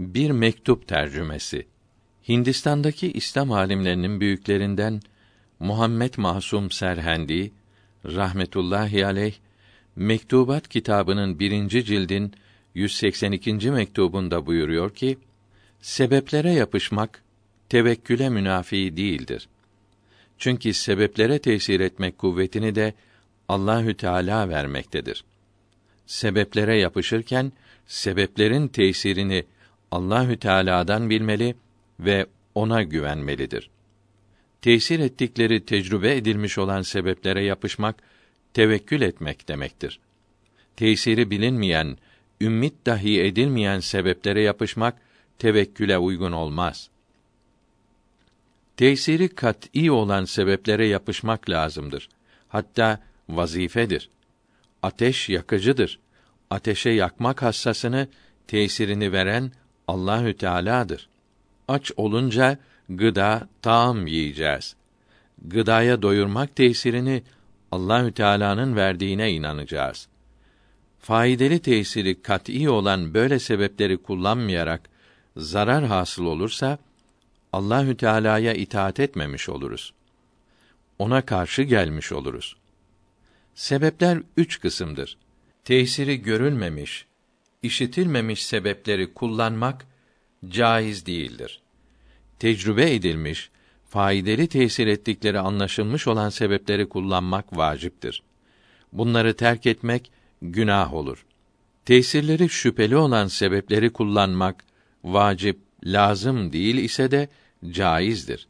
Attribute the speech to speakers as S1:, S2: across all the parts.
S1: Bir mektup tercümesi. Hindistan'daki İslam alimlerinin büyüklerinden Muhammed Masum Serhendi rahmetullahi aleyh Mektubat kitabının birinci cildin 182. mektubunda buyuruyor ki sebeplere yapışmak tevekküle münafi değildir. Çünkü sebeplere tesir etmek kuvvetini de Allahü Teala vermektedir. Sebeplere yapışırken sebeplerin tesirini Allahü Teala'dan bilmeli ve ona güvenmelidir. Tesir ettikleri tecrübe edilmiş olan sebeplere yapışmak tevekkül etmek demektir. Tesiri bilinmeyen, ümmit dahi edilmeyen sebeplere yapışmak tevekküle uygun olmaz. Tesiri kat'î olan sebeplere yapışmak lazımdır. Hatta vazifedir. Ateş yakıcıdır. Ateşe yakmak hassasını, tesirini veren Allahü Teala'dır. Aç olunca gıda, taam yiyeceğiz. Gıdaya doyurmak tesirini Allahü Teala'nın verdiğine inanacağız. Faydalı tesiri kat'î olan böyle sebepleri kullanmayarak zarar hasıl olursa Allahü Teala'ya itaat etmemiş oluruz. Ona karşı gelmiş oluruz. Sebepler üç kısımdır. Tesiri görülmemiş, işitilmemiş sebepleri kullanmak caiz değildir. Tecrübe edilmiş, faydalı tesir ettikleri anlaşılmış olan sebepleri kullanmak vaciptir. Bunları terk etmek günah olur. Tesirleri şüpheli olan sebepleri kullanmak vacip, lazım değil ise de caizdir.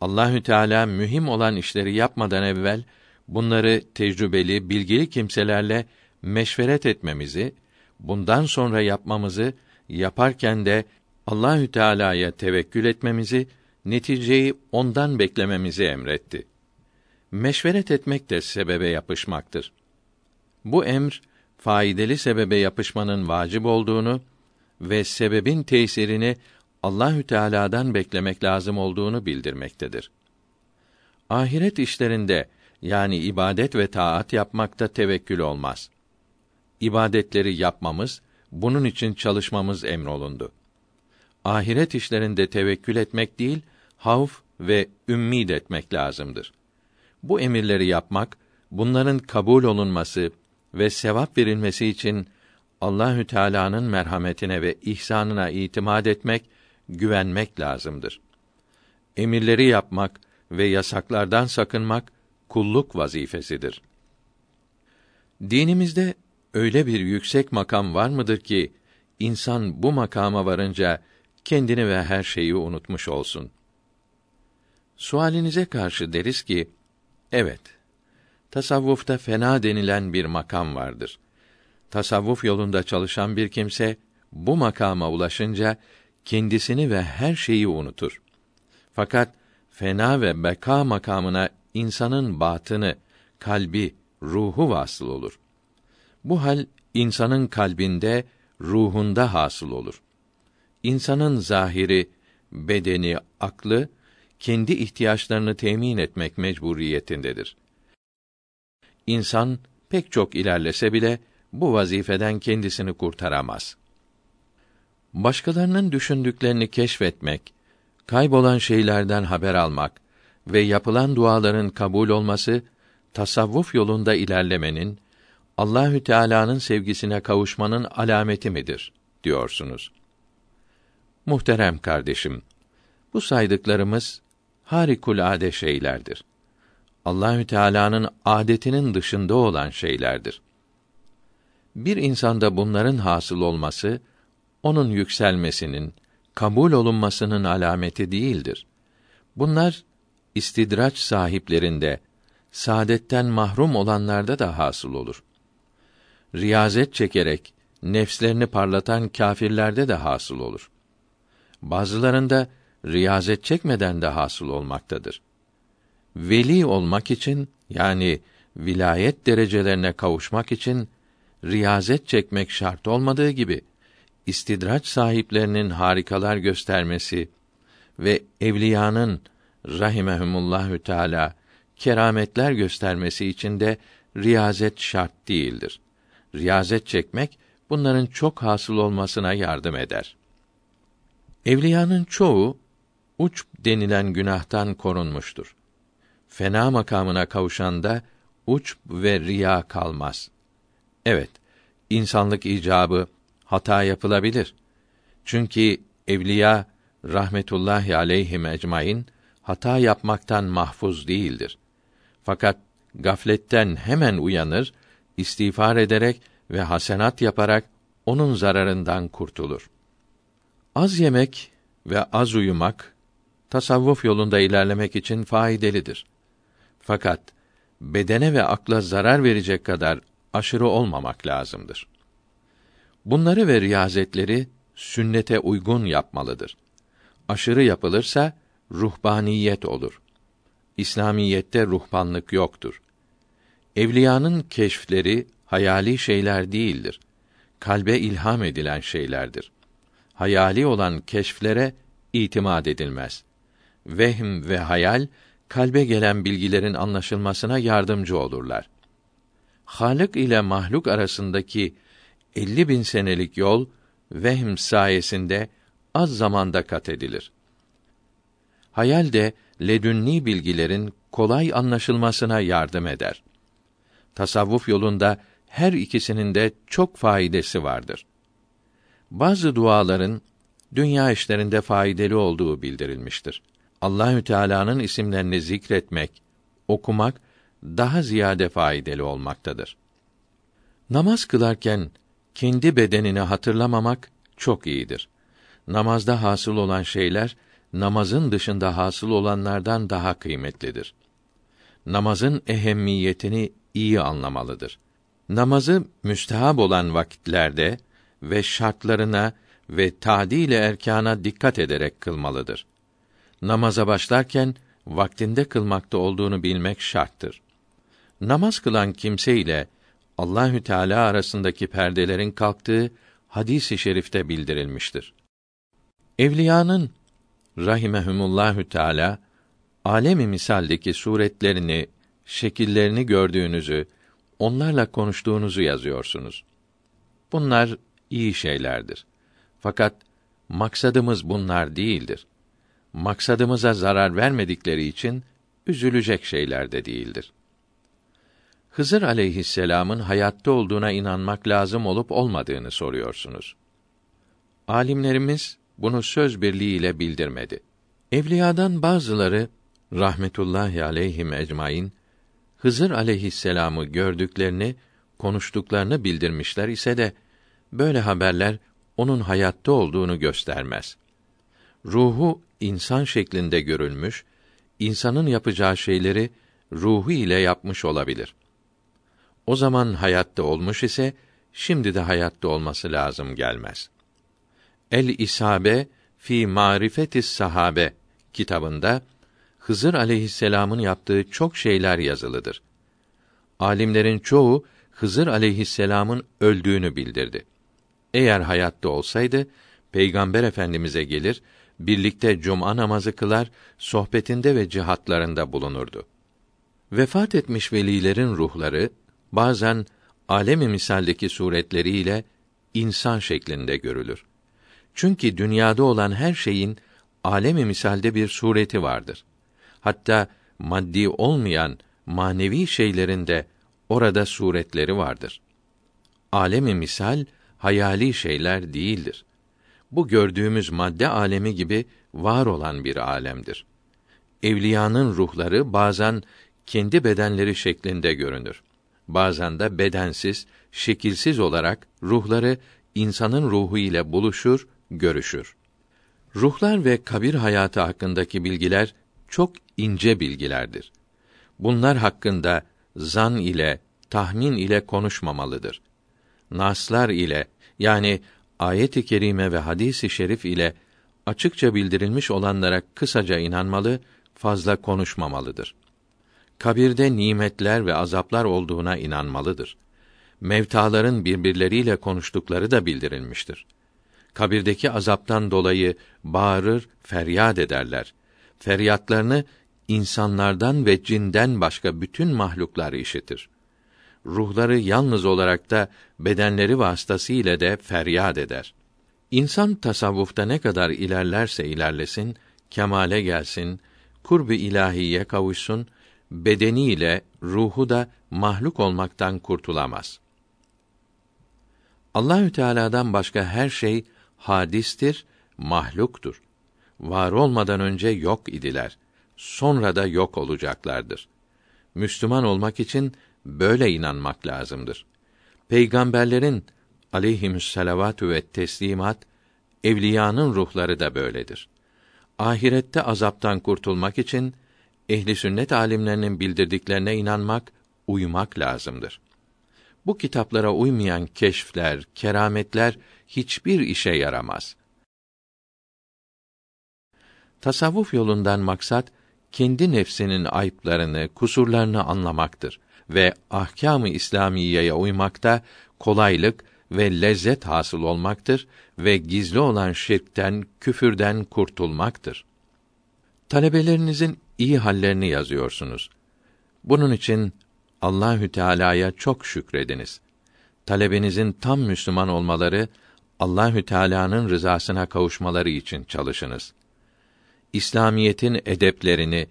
S1: Allahü Teala mühim olan işleri yapmadan evvel bunları tecrübeli, bilgili kimselerle meşveret etmemizi, bundan sonra yapmamızı, yaparken de Allahü Teala'ya tevekkül etmemizi, neticeyi ondan beklememizi emretti. Meşveret etmek de sebebe yapışmaktır. Bu emr faydalı sebebe yapışmanın vacip olduğunu ve sebebin tesirini Allahü Teala'dan beklemek lazım olduğunu bildirmektedir. Ahiret işlerinde yani ibadet ve taat yapmakta tevekkül olmaz. İbadetleri yapmamız, bunun için çalışmamız emrolundu. Ahiret işlerinde tevekkül etmek değil, havf ve ümmid etmek lazımdır. Bu emirleri yapmak, bunların kabul olunması ve sevap verilmesi için Allahü Teala'nın merhametine ve ihsanına itimat etmek, güvenmek lazımdır. Emirleri yapmak ve yasaklardan sakınmak kulluk vazifesidir. Dinimizde öyle bir yüksek makam var mıdır ki insan bu makama varınca kendini ve her şeyi unutmuş olsun. Sualinize karşı deriz ki evet. Tasavvufta fena denilen bir makam vardır. Tasavvuf yolunda çalışan bir kimse bu makama ulaşınca kendisini ve her şeyi unutur. Fakat fena ve beka makamına insanın batını, kalbi, ruhu vasıl olur. Bu hal insanın kalbinde, ruhunda hasıl olur. İnsanın zahiri, bedeni, aklı kendi ihtiyaçlarını temin etmek mecburiyetindedir. İnsan pek çok ilerlese bile bu vazifeden kendisini kurtaramaz. Başkalarının düşündüklerini keşfetmek, kaybolan şeylerden haber almak ve yapılan duaların kabul olması tasavvuf yolunda ilerlemenin Allahü Teala'nın sevgisine kavuşmanın alameti midir diyorsunuz. Muhterem kardeşim, bu saydıklarımız harikulade şeylerdir. Allahü Teala'nın adetinin dışında olan şeylerdir. Bir insanda bunların hasıl olması onun yükselmesinin, kabul olunmasının alameti değildir. Bunlar istidraç sahiplerinde, saadetten mahrum olanlarda da hasıl olur. Riyazet çekerek nefslerini parlatan kâfirlerde de hasıl olur. Bazılarında riyazet çekmeden de hasıl olmaktadır. Veli olmak için yani vilayet derecelerine kavuşmak için riyazet çekmek şart olmadığı gibi istidraç sahiplerinin harikalar göstermesi ve evliyanın rahimehumullahü teala kerametler göstermesi için de riyazet şart değildir. Riyazet çekmek bunların çok hasıl olmasına yardım eder. Evliyanın çoğu uç denilen günahtan korunmuştur. Fena makamına kavuşanda uç ve riya kalmaz. Evet, insanlık icabı hata yapılabilir. Çünkü evliya rahmetullahi aleyhi ecmaîn hata yapmaktan mahfuz değildir. Fakat gafletten hemen uyanır, istiğfar ederek ve hasenat yaparak onun zararından kurtulur. Az yemek ve az uyumak tasavvuf yolunda ilerlemek için faydalıdır. Fakat bedene ve akla zarar verecek kadar aşırı olmamak lazımdır. Bunları ve riyazetleri sünnete uygun yapmalıdır. Aşırı yapılırsa ruhbaniyet olur. İslamiyette ruhbanlık yoktur. Evliyanın keşfleri hayali şeyler değildir. Kalbe ilham edilen şeylerdir. Hayali olan keşflere itimat edilmez. Vehm ve hayal kalbe gelen bilgilerin anlaşılmasına yardımcı olurlar. Halık ile mahluk arasındaki 50 bin senelik yol vehm sayesinde az zamanda kat edilir. Hayal de ledünni bilgilerin kolay anlaşılmasına yardım eder. Tasavvuf yolunda her ikisinin de çok faydası vardır. Bazı duaların dünya işlerinde faydalı olduğu bildirilmiştir. Allahü Teala'nın isimlerini zikretmek, okumak daha ziyade faydalı olmaktadır. Namaz kılarken kendi bedenini hatırlamamak çok iyidir. Namazda hasıl olan şeyler namazın dışında hasıl olanlardan daha kıymetlidir. Namazın ehemmiyetini iyi anlamalıdır. Namazı müstehab olan vakitlerde ve şartlarına ve tadil erkana dikkat ederek kılmalıdır. Namaza başlarken vaktinde kılmakta olduğunu bilmek şarttır. Namaz kılan kimse ile Allahü Teala arasındaki perdelerin kalktığı hadisi i şerifte bildirilmiştir. Evliyanın rahimehumullahü teala alemi misaldeki suretlerini, şekillerini gördüğünüzü, onlarla konuştuğunuzu yazıyorsunuz. Bunlar iyi şeylerdir. Fakat maksadımız bunlar değildir. Maksadımıza zarar vermedikleri için üzülecek şeyler de değildir. Hızır aleyhisselamın hayatta olduğuna inanmak lazım olup olmadığını soruyorsunuz. Alimlerimiz bunu söz birliğiyle bildirmedi. Evliyadan bazıları rahmetullahi aleyhim ecmaîn Hızır aleyhisselamı gördüklerini, konuştuklarını bildirmişler ise de böyle haberler onun hayatta olduğunu göstermez. Ruhu insan şeklinde görülmüş, insanın yapacağı şeyleri ruhu ile yapmış olabilir. O zaman hayatta olmuş ise şimdi de hayatta olması lazım gelmez. El İsabe fi Marifetis Sahabe kitabında Hızır aleyhisselamın yaptığı çok şeyler yazılıdır. Alimlerin çoğu Hızır aleyhisselamın öldüğünü bildirdi. Eğer hayatta olsaydı Peygamber Efendimize gelir, birlikte cuma namazı kılar, sohbetinde ve cihatlarında bulunurdu. Vefat etmiş velilerin ruhları bazen alemi misaldeki suretleriyle insan şeklinde görülür. Çünkü dünyada olan her şeyin alemi misalde bir sureti vardır. Hatta maddi olmayan manevi şeylerin de orada suretleri vardır. Alemi misal hayali şeyler değildir. Bu gördüğümüz madde alemi gibi var olan bir alemdir. Evliyanın ruhları bazen kendi bedenleri şeklinde görünür. Bazen de bedensiz, şekilsiz olarak ruhları insanın ruhu ile buluşur, görüşür. Ruhlar ve kabir hayatı hakkındaki bilgiler çok ince bilgilerdir. Bunlar hakkında zan ile, tahmin ile konuşmamalıdır. Naslar ile yani ayet-i kerime ve hadis-i şerif ile açıkça bildirilmiş olanlara kısaca inanmalı, fazla konuşmamalıdır. Kabirde nimetler ve azaplar olduğuna inanmalıdır. Mevtaların birbirleriyle konuştukları da bildirilmiştir. Kabirdeki azaptan dolayı bağırır, feryat ederler. Feryatlarını insanlardan ve cinden başka bütün mahluklar işitir. Ruhları yalnız olarak da bedenleri vasıtasıyla de feryat eder. İnsan tasavvufta ne kadar ilerlerse ilerlesin, kemale gelsin, kurb-ı ilahiye kavuşsun, bedeniyle ruhu da mahluk olmaktan kurtulamaz. Allahü Teala'dan başka her şey hadistir, mahluktur. Var olmadan önce yok idiler. Sonra da yok olacaklardır. Müslüman olmak için böyle inanmak lazımdır. Peygamberlerin aleyhimüsselavatü ve teslimat evliyanın ruhları da böyledir. Ahirette azaptan kurtulmak için ehli sünnet alimlerinin bildirdiklerine inanmak, uymak lazımdır. Bu kitaplara uymayan keşfler, kerametler hiçbir işe yaramaz. Tasavvuf yolundan maksat kendi nefsinin ayıplarını, kusurlarını anlamaktır ve ahkâm-ı İslamiyeye uymakta kolaylık ve lezzet hasıl olmaktır ve gizli olan şirkten, küfürden kurtulmaktır. Talebelerinizin iyi hallerini yazıyorsunuz. Bunun için Allahü Teala'ya çok şükrediniz. Talebenizin tam Müslüman olmaları, Allahü Teala'nın rızasına kavuşmaları için çalışınız. İslamiyetin edeplerini,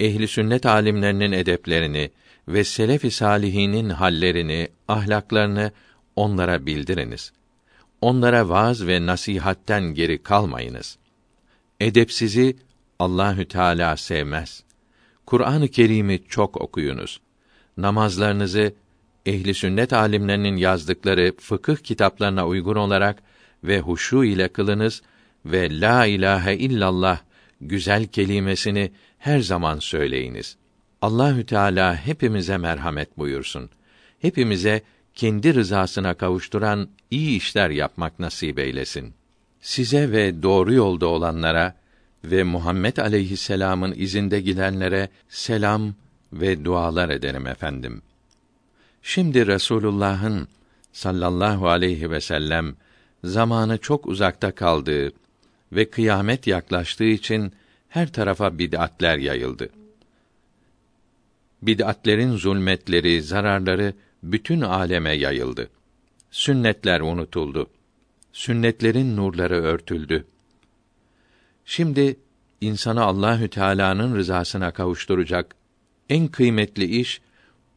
S1: ehli sünnet alimlerinin edeplerini ve selef-i salihinin hallerini, ahlaklarını onlara bildiriniz. Onlara vaaz ve nasihatten geri kalmayınız. Edepsizi Allahü Teala sevmez. Kur'an-ı Kerim'i çok okuyunuz. Namazlarınızı ehli sünnet alimlerinin yazdıkları fıkıh kitaplarına uygun olarak ve huşu ile kılınız ve la ilahe illallah güzel kelimesini her zaman söyleyiniz. Allahü Teala hepimize merhamet buyursun. Hepimize kendi rızasına kavuşturan iyi işler yapmak nasip eylesin. Size ve doğru yolda olanlara ve Muhammed aleyhisselam'ın izinde gidenlere selam ve dualar ederim efendim. Şimdi Resulullah'ın sallallahu aleyhi ve sellem zamanı çok uzakta kaldığı ve kıyamet yaklaştığı için her tarafa bid'atler yayıldı. Bid'atlerin zulmetleri, zararları bütün aleme yayıldı. Sünnetler unutuldu. Sünnetlerin nurları örtüldü. Şimdi insanı Allahü Teala'nın rızasına kavuşturacak en kıymetli iş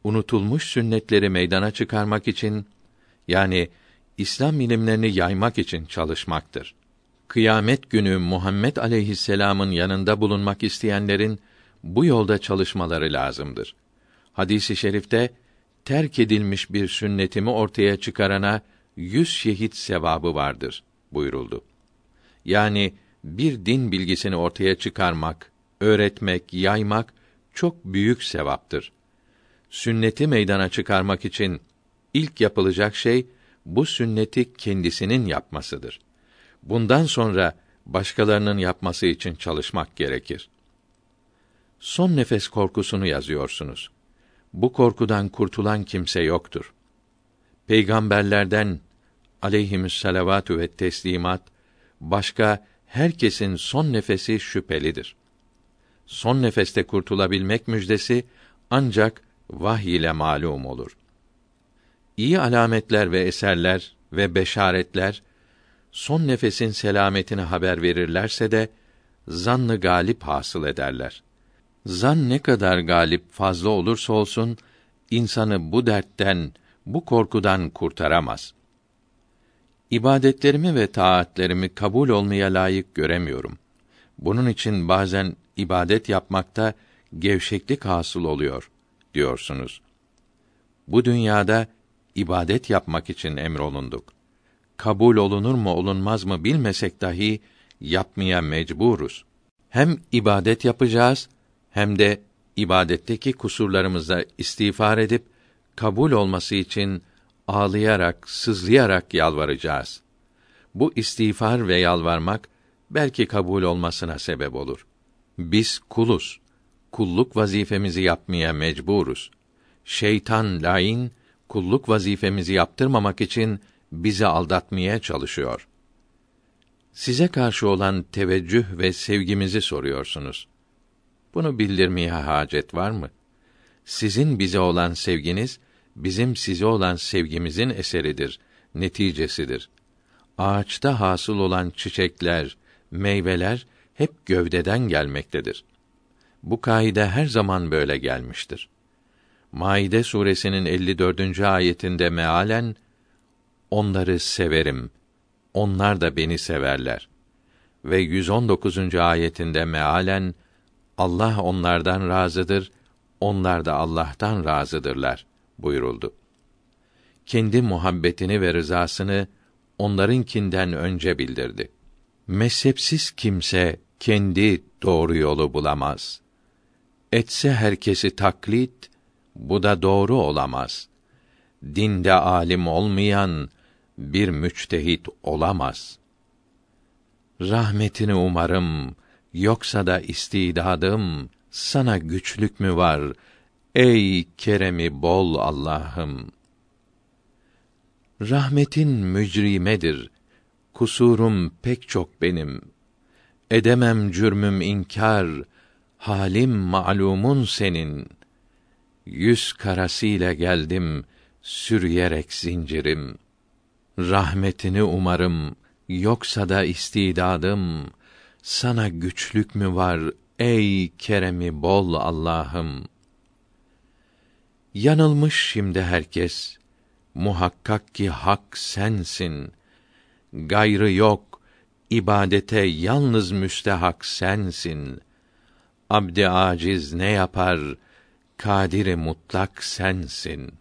S1: unutulmuş sünnetleri meydana çıkarmak için yani İslam ilimlerini yaymak için çalışmaktır. Kıyamet günü Muhammed aleyhisselam'ın yanında bulunmak isteyenlerin bu yolda çalışmaları lazımdır. Hadisi şerifte terk edilmiş bir sünnetimi ortaya çıkarana yüz şehit sevabı vardır buyuruldu. Yani bir din bilgisini ortaya çıkarmak, öğretmek, yaymak çok büyük sevaptır. Sünneti meydana çıkarmak için ilk yapılacak şey bu sünneti kendisinin yapmasıdır. Bundan sonra başkalarının yapması için çalışmak gerekir. Son nefes korkusunu yazıyorsunuz. Bu korkudan kurtulan kimse yoktur. Peygamberlerden aleyhimüsselavatü ve teslimat başka herkesin son nefesi şüphelidir. Son nefeste kurtulabilmek müjdesi ancak vahiy ile malum olur. İyi alametler ve eserler ve beşaretler son nefesin selametini haber verirlerse de zannı galip hasıl ederler. Zan ne kadar galip fazla olursa olsun insanı bu dertten, bu korkudan kurtaramaz. İbadetlerimi ve taatlerimi kabul olmaya layık göremiyorum. Bunun için bazen ibadet yapmakta gevşeklik hasıl oluyor diyorsunuz. Bu dünyada ibadet yapmak için emrolunduk. Kabul olunur mu olunmaz mı bilmesek dahi yapmaya mecburuz. Hem ibadet yapacağız hem de ibadetteki kusurlarımıza istiğfar edip kabul olması için ağlayarak, sızlayarak yalvaracağız. Bu istiğfar ve yalvarmak belki kabul olmasına sebep olur. Biz kuluz. Kulluk vazifemizi yapmaya mecburuz. Şeytan lain kulluk vazifemizi yaptırmamak için bizi aldatmaya çalışıyor. Size karşı olan teveccüh ve sevgimizi soruyorsunuz. Bunu bildirmeye hacet var mı? Sizin bize olan sevginiz bizim size olan sevgimizin eseridir, neticesidir. ağaçta hasıl olan çiçekler, meyveler hep gövdeden gelmektedir. Bu kaide her zaman böyle gelmiştir. Maide suresinin 54. ayetinde mealen onları severim. Onlar da beni severler. Ve 119. ayetinde mealen Allah onlardan razıdır, onlar da Allah'tan razıdırlar buyuruldu. Kendi muhabbetini ve rızasını onlarınkinden önce bildirdi. Mezhepsiz kimse kendi doğru yolu bulamaz. Etse herkesi taklit, bu da doğru olamaz. Dinde alim olmayan bir müçtehit olamaz. Rahmetini umarım, yoksa da istidadım, sana güçlük mü var, ey keremi bol Allah'ım? Rahmetin mücrimedir, kusurum pek çok benim. Edemem cürmüm inkar, halim malumun senin. Yüz karasıyla geldim, sürüyerek zincirim. Rahmetini umarım, yoksa da istidadım. Sana güçlük mü var, ey keremi bol Allah'ım? Yanılmış şimdi herkes, muhakkak ki hak sensin. Gayrı yok, ibadete yalnız müstehak sensin. Abdi aciz ne yapar? Kadiri mutlak sensin.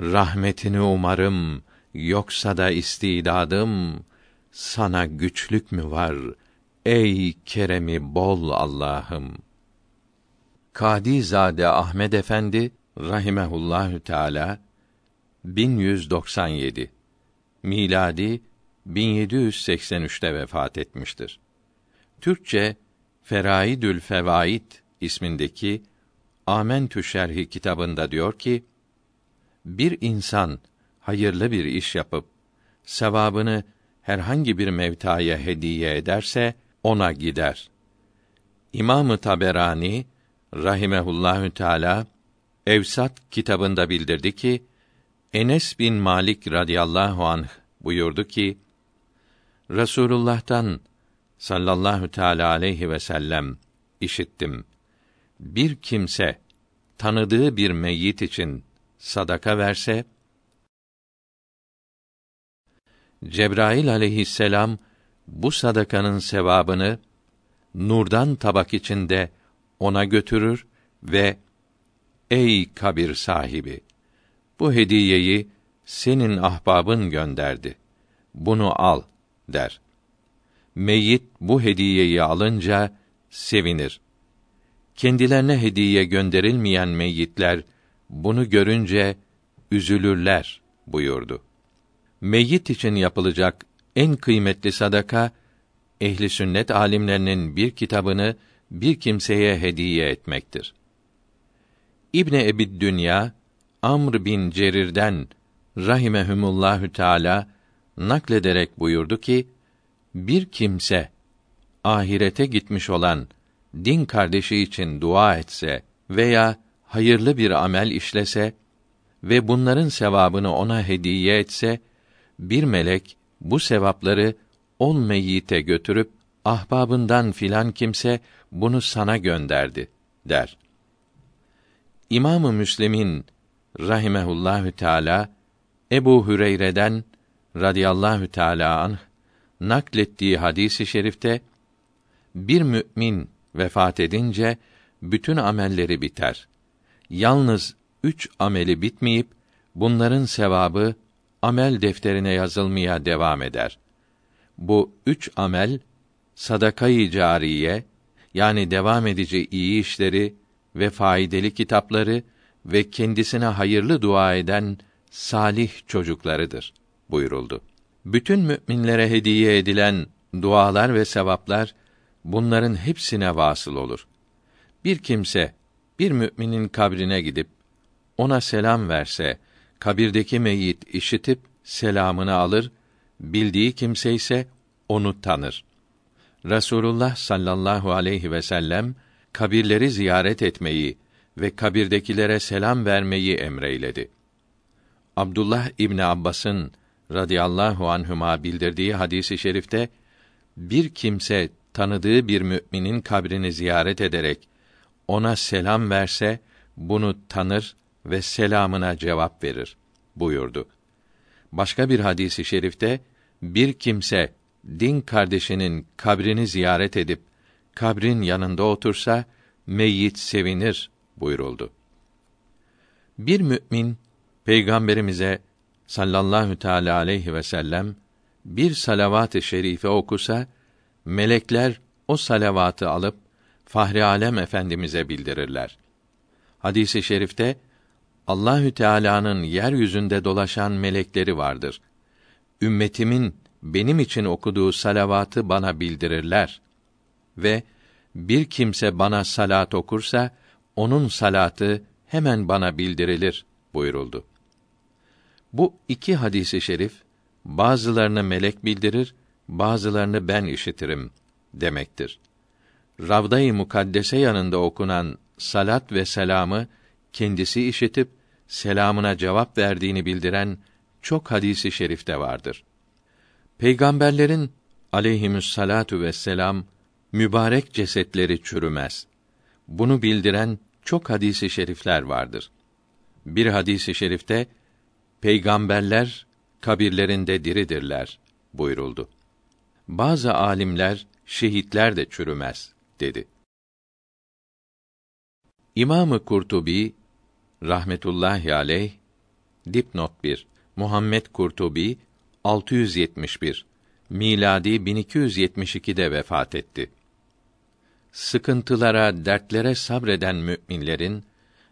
S1: Rahmetini umarım, yoksa da istidadım, sana güçlük mü var? Ey keremi bol Allah'ım. Kadi Zade Ahmed Efendi rahimehullahü teala 1197 miladi 1783'te vefat etmiştir. Türkçe Feraidül Fevaid ismindeki Amentü Şerhi kitabında diyor ki: Bir insan hayırlı bir iş yapıp sevabını herhangi bir mevtaya hediye ederse ona gider. İmamı Taberani rahimehullahü teala Evsat kitabında bildirdi ki Enes bin Malik radıyallahu anh buyurdu ki Resulullah'tan sallallahu teala aleyhi ve sellem işittim. Bir kimse tanıdığı bir meyyit için sadaka verse Cebrail aleyhisselam bu sadakanın sevabını nurdan tabak içinde ona götürür ve ey kabir sahibi bu hediyeyi senin ahbabın gönderdi. Bunu al der. Meyyit bu hediyeyi alınca sevinir. Kendilerine hediye gönderilmeyen meyyitler bunu görünce üzülürler buyurdu. Meyyit için yapılacak en kıymetli sadaka ehli sünnet alimlerinin bir kitabını bir kimseye hediye etmektir. İbne Ebid Dünya Amr bin Cerir'den rahimehumullahü teala naklederek buyurdu ki bir kimse ahirete gitmiş olan din kardeşi için dua etse veya hayırlı bir amel işlese ve bunların sevabını ona hediye etse bir melek bu sevapları on meyyite götürüp ahbabından filan kimse bunu sana gönderdi der. İmamı Müslim'in rahimehullahü teala Ebu Hüreyre'den radıyallahu teala anh naklettiği hadisi i şerifte bir mümin vefat edince bütün amelleri biter. Yalnız üç ameli bitmeyip bunların sevabı amel defterine yazılmaya devam eder. Bu üç amel sadakayı cariye yani devam edici iyi işleri ve faydalı kitapları ve kendisine hayırlı dua eden salih çocuklarıdır buyuruldu. Bütün müminlere hediye edilen dualar ve sevaplar bunların hepsine vasıl olur. Bir kimse bir müminin kabrine gidip ona selam verse, kabirdeki meyyit işitip selamını alır, bildiği kimse ise onu tanır. Rasulullah sallallahu aleyhi ve sellem kabirleri ziyaret etmeyi ve kabirdekilere selam vermeyi emreyledi. Abdullah İbni Abbas'ın radıyallahu anhuma bildirdiği hadisi şerifte bir kimse tanıdığı bir müminin kabrini ziyaret ederek ona selam verse bunu tanır ve selamına cevap verir buyurdu. Başka bir hadisi şerifte bir kimse din kardeşinin kabrini ziyaret edip kabrin yanında otursa meyyit sevinir buyuruldu. Bir mümin peygamberimize sallallahu teala aleyhi ve sellem bir salavat-ı şerife okusa melekler o salavatı alıp Fahri Alem Efendimize bildirirler. Hadisi i şerifte Allahü Teala'nın yeryüzünde dolaşan melekleri vardır. Ümmetimin benim için okuduğu salavatı bana bildirirler ve bir kimse bana salat okursa onun salatı hemen bana bildirilir buyuruldu. Bu iki hadisi şerif bazılarını melek bildirir, bazılarını ben işitirim demektir. Ravda-i Mukaddese yanında okunan salat ve selamı kendisi işitip selamına cevap verdiğini bildiren çok hadisi şerifte vardır. Peygamberlerin aleyhimüssalatu vesselam mübarek cesetleri çürümez. Bunu bildiren çok hadisi şerifler vardır. Bir hadisi şerifte peygamberler kabirlerinde diridirler buyuruldu. Bazı alimler şehitler de çürümez dedi. İmamı Kurtubi rahmetullahi aleyh dipnot 1 Muhammed Kurtubi 671 miladi 1272'de vefat etti. Sıkıntılara, dertlere sabreden müminlerin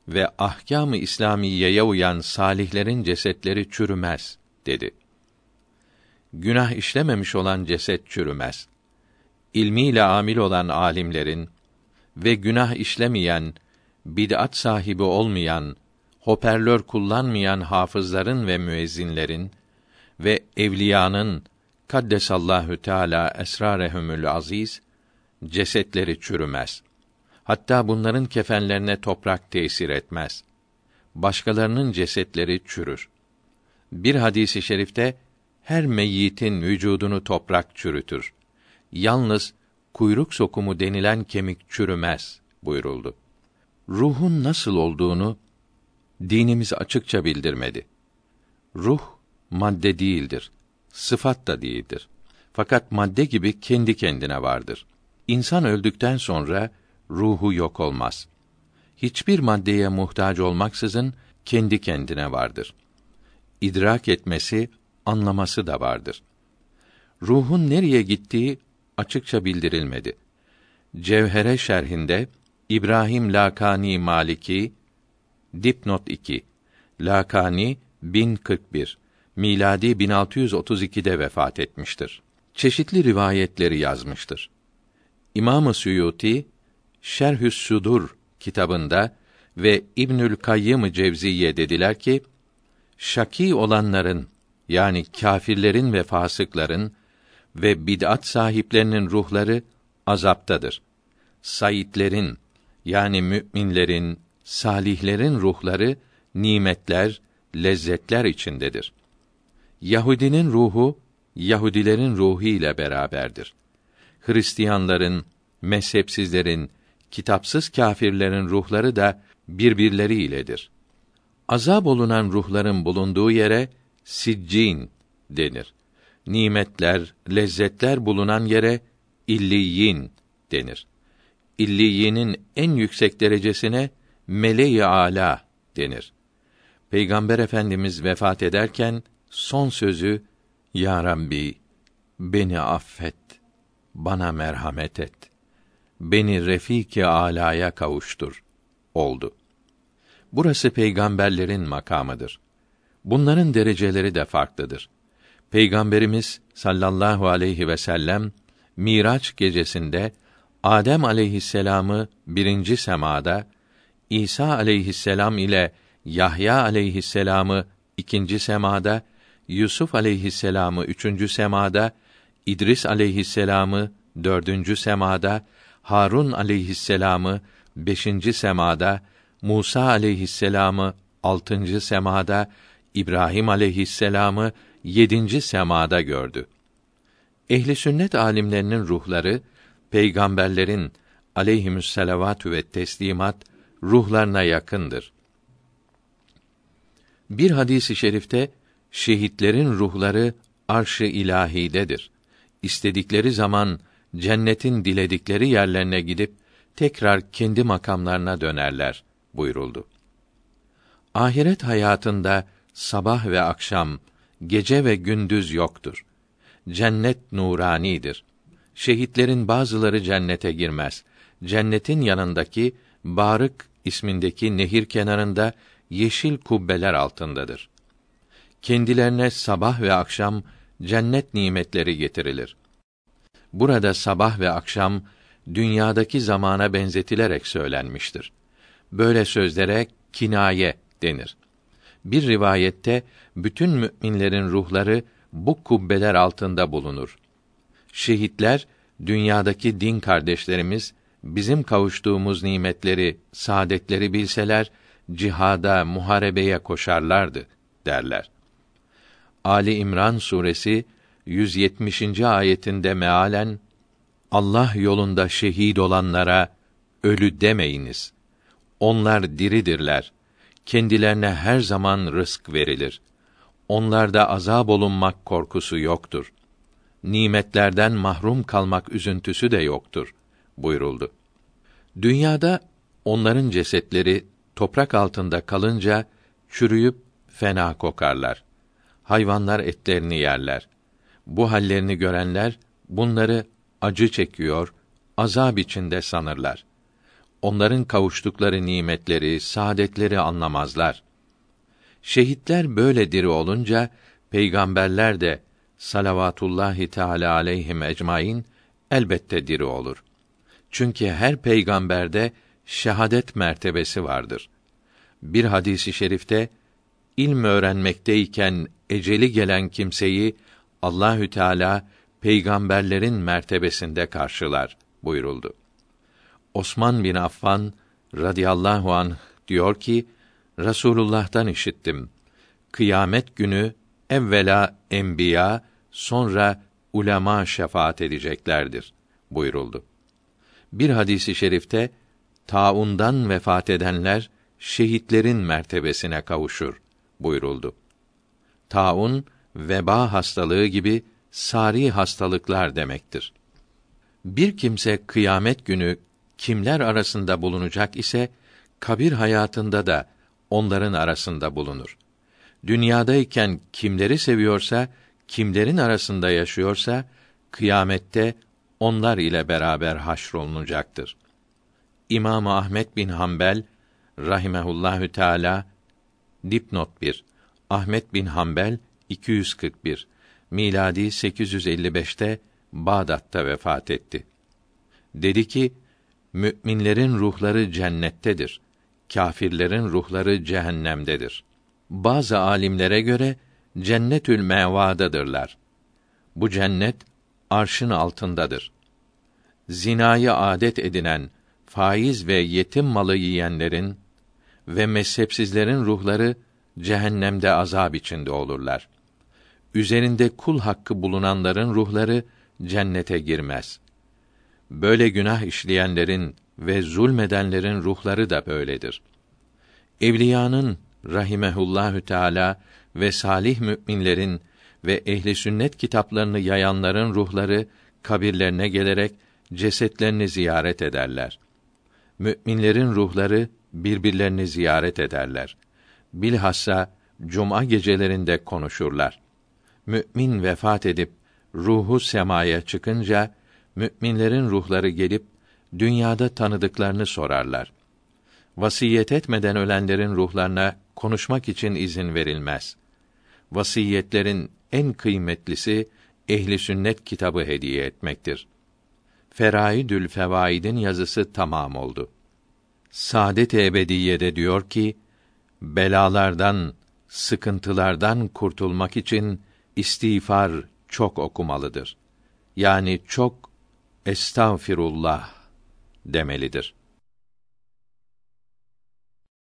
S1: ve ahkâm-ı İslamiyeye uyan salihlerin cesetleri çürümez dedi. Günah işlememiş olan ceset çürümez. İlmiyle amil olan alimlerin ve günah işlemeyen, bid'at sahibi olmayan, hoparlör kullanmayan hafızların ve müezzinlerin ve evliyanın kaddesallahu teala esrarehumül aziz cesetleri çürümez. Hatta bunların kefenlerine toprak tesir etmez. Başkalarının cesetleri çürür. Bir hadisi şerifte her meyyitin vücudunu toprak çürütür. Yalnız kuyruk sokumu denilen kemik çürümez buyuruldu. Ruhun nasıl olduğunu dinimiz açıkça bildirmedi. Ruh madde değildir, sıfat da değildir. Fakat madde gibi kendi kendine vardır. İnsan öldükten sonra ruhu yok olmaz. Hiçbir maddeye muhtaç olmaksızın kendi kendine vardır. İdrak etmesi, anlaması da vardır. Ruhun nereye gittiği açıkça bildirilmedi. Cevhere şerhinde İbrahim Lakani Maliki dipnot 2 Lakani 1041 miladi 1632'de vefat etmiştir. Çeşitli rivayetleri yazmıştır. İmam-ı Suyuti Şerhü's Sudur kitabında ve İbnül Kayyım Cevziye dediler ki şaki olanların yani kâfirlerin ve fasıkların ve bid'at sahiplerinin ruhları azaptadır. Saitlerin yani müminlerin, salihlerin ruhları nimetler, lezzetler içindedir. Yahudinin ruhu Yahudilerin ruhu ile beraberdir. Hristiyanların, mezhepsizlerin, kitapsız kâfirlerin ruhları da birbirleri iledir. Azab olunan ruhların bulunduğu yere siccin denir. Nimetler, lezzetler bulunan yere illiyin denir. İlliyinin en yüksek derecesine meleği ala denir. Peygamber Efendimiz vefat ederken son sözü Ya Rabbi beni affet, bana merhamet et. Beni refiki alaya kavuştur oldu. Burası peygamberlerin makamıdır. Bunların dereceleri de farklıdır. Peygamberimiz sallallahu aleyhi ve sellem Miraç gecesinde Adem aleyhisselamı birinci semada, İsa aleyhisselam ile Yahya aleyhisselamı ikinci semada, Yusuf aleyhisselamı üçüncü semada, İdris aleyhisselamı dördüncü semada, Harun aleyhisselamı beşinci semada, Musa aleyhisselamı altıncı semada, İbrahim aleyhisselamı yedinci semada gördü. Ehli sünnet alimlerinin ruhları peygamberlerin aleyhimüsselavatü ve teslimat ruhlarına yakındır. Bir hadisi şerifte şehitlerin ruhları arş-ı ilahidedir. İstedikleri zaman cennetin diledikleri yerlerine gidip tekrar kendi makamlarına dönerler buyuruldu. Ahiret hayatında sabah ve akşam, gece ve gündüz yoktur. Cennet nuranidir. Şehitlerin bazıları cennete girmez. Cennetin yanındaki Barık ismindeki nehir kenarında yeşil kubbeler altındadır. Kendilerine sabah ve akşam cennet nimetleri getirilir. Burada sabah ve akşam dünyadaki zamana benzetilerek söylenmiştir. Böyle sözlere kinaye denir. Bir rivayette bütün müminlerin ruhları bu kubbeler altında bulunur. Şehitler dünyadaki din kardeşlerimiz bizim kavuştuğumuz nimetleri, saadetleri bilseler cihada, muharebeye koşarlardı derler. Ali İmran suresi 170. ayetinde mealen Allah yolunda şehit olanlara ölü demeyiniz. Onlar diridirler. Kendilerine her zaman rızk verilir. Onlarda azab olunmak korkusu yoktur. Nimetlerden mahrum kalmak üzüntüsü de yoktur buyuruldu. Dünyada onların cesetleri toprak altında kalınca çürüyüp fena kokarlar. Hayvanlar etlerini yerler. Bu hallerini görenler bunları acı çekiyor, azab içinde sanırlar. Onların kavuştukları nimetleri, saadetleri anlamazlar. Şehitler böyle diri olunca peygamberler de salavatullahi teala aleyhim ecmaîn elbette diri olur. Çünkü her peygamberde şehadet mertebesi vardır. Bir hadisi şerifte ilm öğrenmekteyken eceli gelen kimseyi Allahü Teala peygamberlerin mertebesinde karşılar buyuruldu. Osman bin Affan radıyallahu an diyor ki Rasulullah'tan işittim. Kıyamet günü evvela enbiya sonra ulema şefaat edeceklerdir buyuruldu. Bir hadisi şerifte taundan vefat edenler şehitlerin mertebesine kavuşur buyuruldu. Taun veba hastalığı gibi sari hastalıklar demektir. Bir kimse kıyamet günü kimler arasında bulunacak ise kabir hayatında da onların arasında bulunur. Dünyadayken kimleri seviyorsa, kimlerin arasında yaşıyorsa kıyamette onlar ile beraber haşrolunacaktır. İmam Ahmet bin Hanbel rahimehullahü teala dipnot 1 Ahmet bin Hanbel 241 miladi 855'te Bağdat'ta vefat etti. Dedi ki: Müminlerin ruhları cennettedir. Kâfirlerin ruhları cehennemdedir. Bazı alimlere göre cennetül mevadadırlar. Bu cennet arşın altındadır. Zinayı adet edinen, faiz ve yetim malı yiyenlerin ve mezhepsizlerin ruhları cehennemde azab içinde olurlar. Üzerinde kul hakkı bulunanların ruhları cennete girmez. Böyle günah işleyenlerin ve zulmedenlerin ruhları da böyledir. Evliyanın rahimehullahü teala ve salih müminlerin ve ehli sünnet kitaplarını yayanların ruhları kabirlerine gelerek cesetlerini ziyaret ederler. Müminlerin ruhları birbirlerini ziyaret ederler. Bilhassa cuma gecelerinde konuşurlar. Mümin vefat edip ruhu semaya çıkınca müminlerin ruhları gelip dünyada tanıdıklarını sorarlar. Vasiyet etmeden ölenlerin ruhlarına konuşmak için izin verilmez. Vasiyetlerin en kıymetlisi ehli sünnet kitabı hediye etmektir. Feraidül Fevaid'in yazısı tamam oldu. Saadet-i Ebediye'de diyor ki, belalardan, sıkıntılardan kurtulmak için istiğfar çok okumalıdır. Yani çok estağfirullah demelidir.